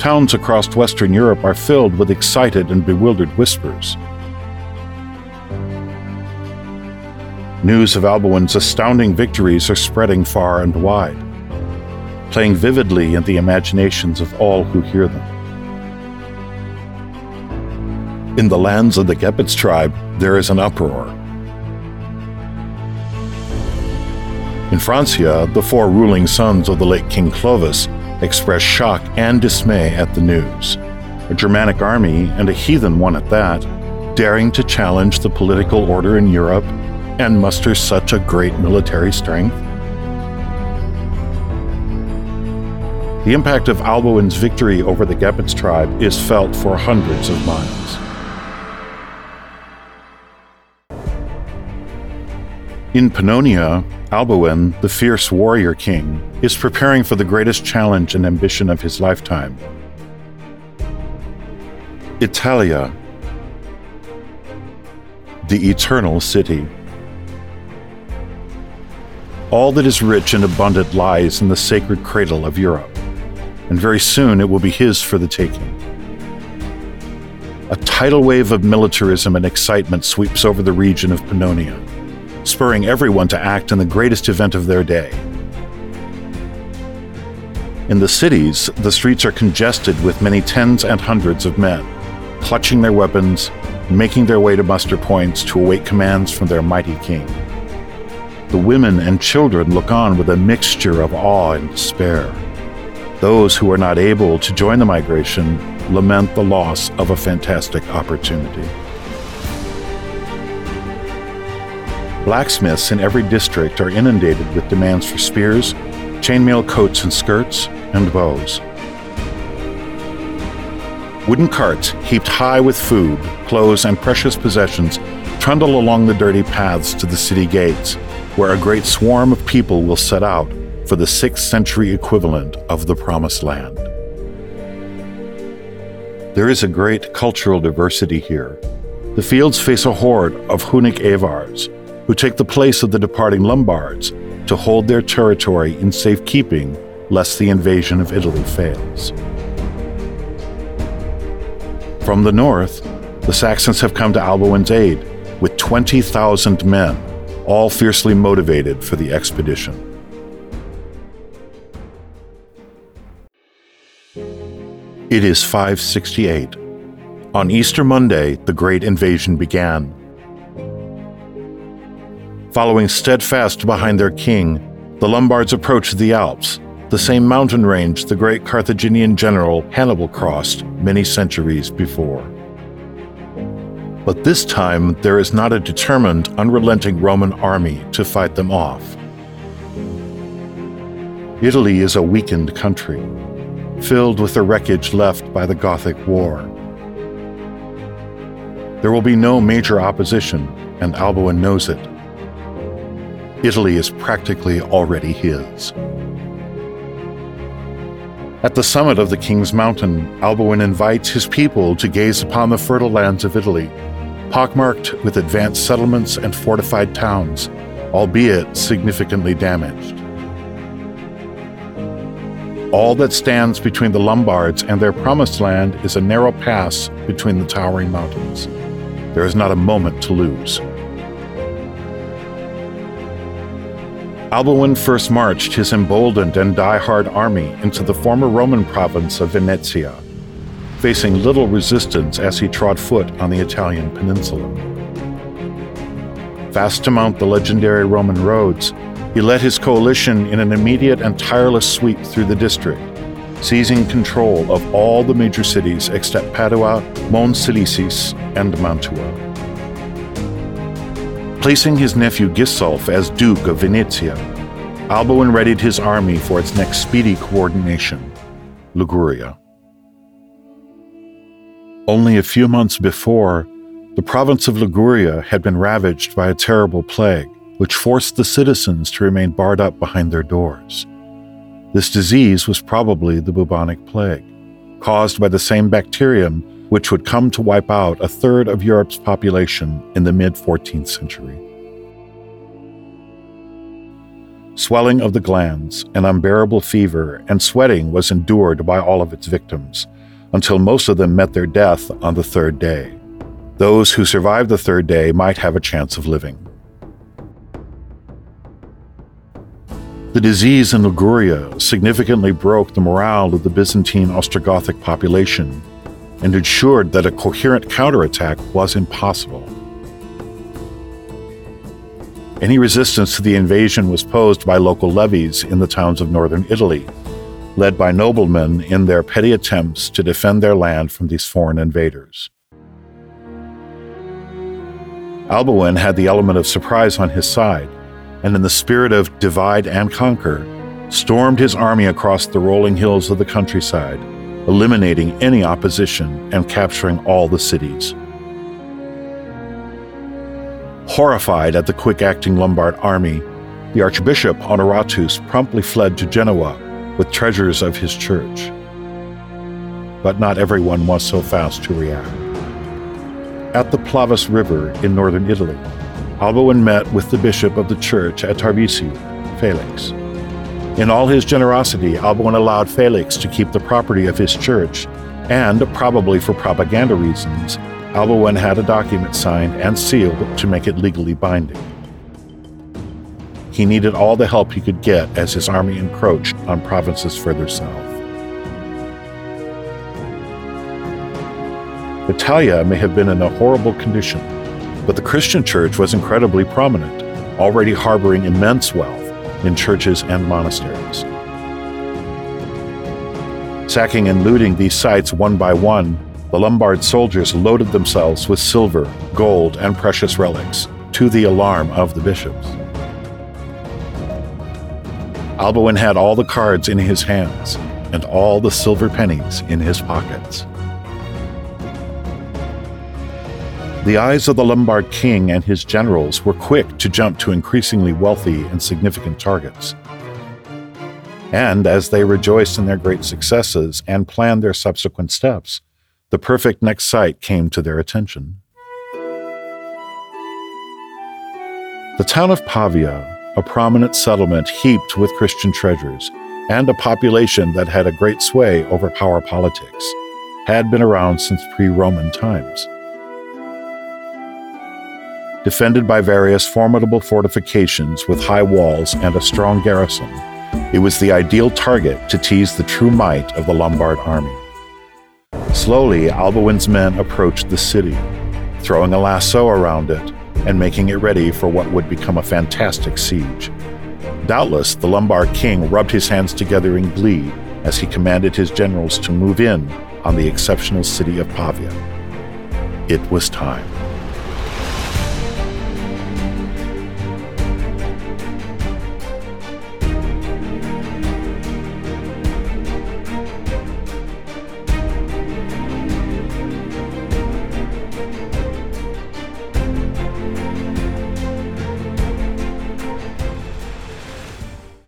towns across Western Europe are filled with excited and bewildered whispers. News of Alboin's astounding victories are spreading far and wide, playing vividly in the imaginations of all who hear them. In the lands of the Gepids tribe, there is an uproar. In Francia, the four ruling sons of the late King Clovis express shock and dismay at the news. A Germanic army, and a heathen one at that, daring to challenge the political order in Europe and muster such a great military strength? The impact of Alboin's victory over the Gepids tribe is felt for hundreds of miles. In Pannonia, Alboin, the fierce warrior king, is preparing for the greatest challenge and ambition of his lifetime. Italia, the eternal city. All that is rich and abundant lies in the sacred cradle of Europe, and very soon it will be his for the taking. A tidal wave of militarism and excitement sweeps over the region of Pannonia, spurring everyone to act in the greatest event of their day. In the cities, the streets are congested with many tens and hundreds of men, clutching their weapons, making their way to muster points to await commands from their mighty king. The women and children look on with a mixture of awe and despair. Those who are not able to join the migration lament the loss of a fantastic opportunity. Blacksmiths in every district are inundated with demands for spears, chainmail coats and skirts, and bows. Wooden carts heaped high with food, clothes, and precious possessions trundle along the dirty paths to the city gates, where a great swarm of people will set out for the 6th century equivalent of the Promised Land. There is a great cultural diversity here. The fields face a horde of Hunnic Avars, who take the place of the departing Lombards to hold their territory in safekeeping lest the invasion of Italy fails. From the north, the Saxons have come to Alboin's aid with 20,000 men all fiercely motivated for the expedition. It is 568. On Easter Monday, the Great Invasion began. Following steadfast behind their king, the Lombards approached the Alps, the same mountain range the great Carthaginian general Hannibal crossed many centuries before. But this time, there is not a determined, unrelenting Roman army to fight them off. Italy is a weakened country, filled with the wreckage left by the Gothic War. There will be no major opposition, and Alboin knows it. Italy is practically already his. At the summit of the King's Mountain, Alboin invites his people to gaze upon the fertile lands of Italy pockmarked with advanced settlements and fortified towns, albeit significantly damaged. All that stands between the Lombards and their promised land is a narrow pass between the towering mountains. There is not a moment to lose. Alboin first marched his emboldened and die-hard army into the former Roman province of Venetia facing little resistance as he trod foot on the Italian peninsula. Fast to mount the legendary Roman roads, he led his coalition in an immediate and tireless sweep through the district, seizing control of all the major cities except Padua, Mons Silicis, and Mantua. Placing his nephew Gisulf as Duke of Venetia, Alboin readied his army for its next speedy coordination, Liguria. Only a few months before, the province of Liguria had been ravaged by a terrible plague, which forced the citizens to remain barred up behind their doors. This disease was probably the bubonic plague, caused by the same bacterium which would come to wipe out a third of Europe's population in the mid 14th century. Swelling of the glands, an unbearable fever, and sweating was endured by all of its victims, until most of them met their death on the third day. Those who survived the third day might have a chance of living. The disease in Liguria significantly broke the morale of the Byzantine Ostrogothic population and ensured that a coherent counterattack was impossible. Any resistance to the invasion was posed by local levies in the towns of northern Italy, led by noblemen in their petty attempts to defend their land from these foreign invaders. Alboin had the element of surprise on his side and in the spirit of divide and conquer, stormed his army across the rolling hills of the countryside, eliminating any opposition and capturing all the cities. Horrified at the quick acting Lombard army, the Archbishop Honoratus promptly fled to Genoa with treasures of his church. But not everyone was so fast to react. At the Plavus River in northern Italy, Alboin met with the bishop of the church at Tarvisio, Felix. In all his generosity, Alboin allowed Felix to keep the property of his church, and, probably for propaganda reasons, Alboin had a document signed and sealed to make it legally binding. He needed all the help he could get as his army encroached on provinces further south. Italia may have been in a horrible condition but the Christian church was incredibly prominent, already harboring immense wealth in churches and monasteries. Sacking and looting these sites one by one, the Lombard soldiers loaded themselves with silver, gold, and precious relics, to the alarm of the bishops. Alboin had all the cards in his hands and all the silver pennies in his pockets. The eyes of the Lombard king and his generals were quick to jump to increasingly wealthy and significant targets. And as they rejoiced in their great successes and planned their subsequent steps, the perfect next site came to their attention. The town of Pavia, a prominent settlement heaped with Christian treasures, and a population that had a great sway over power politics, had been around since pre Roman times. Defended by various formidable fortifications with high walls and a strong garrison, it was the ideal target to tease the true might of the Lombard army. Slowly, Alboin's men approached the city, throwing a lasso around it and making it ready for what would become a fantastic siege. Doubtless, the Lombard king rubbed his hands together in glee as he commanded his generals to move in on the exceptional city of Pavia. It was time.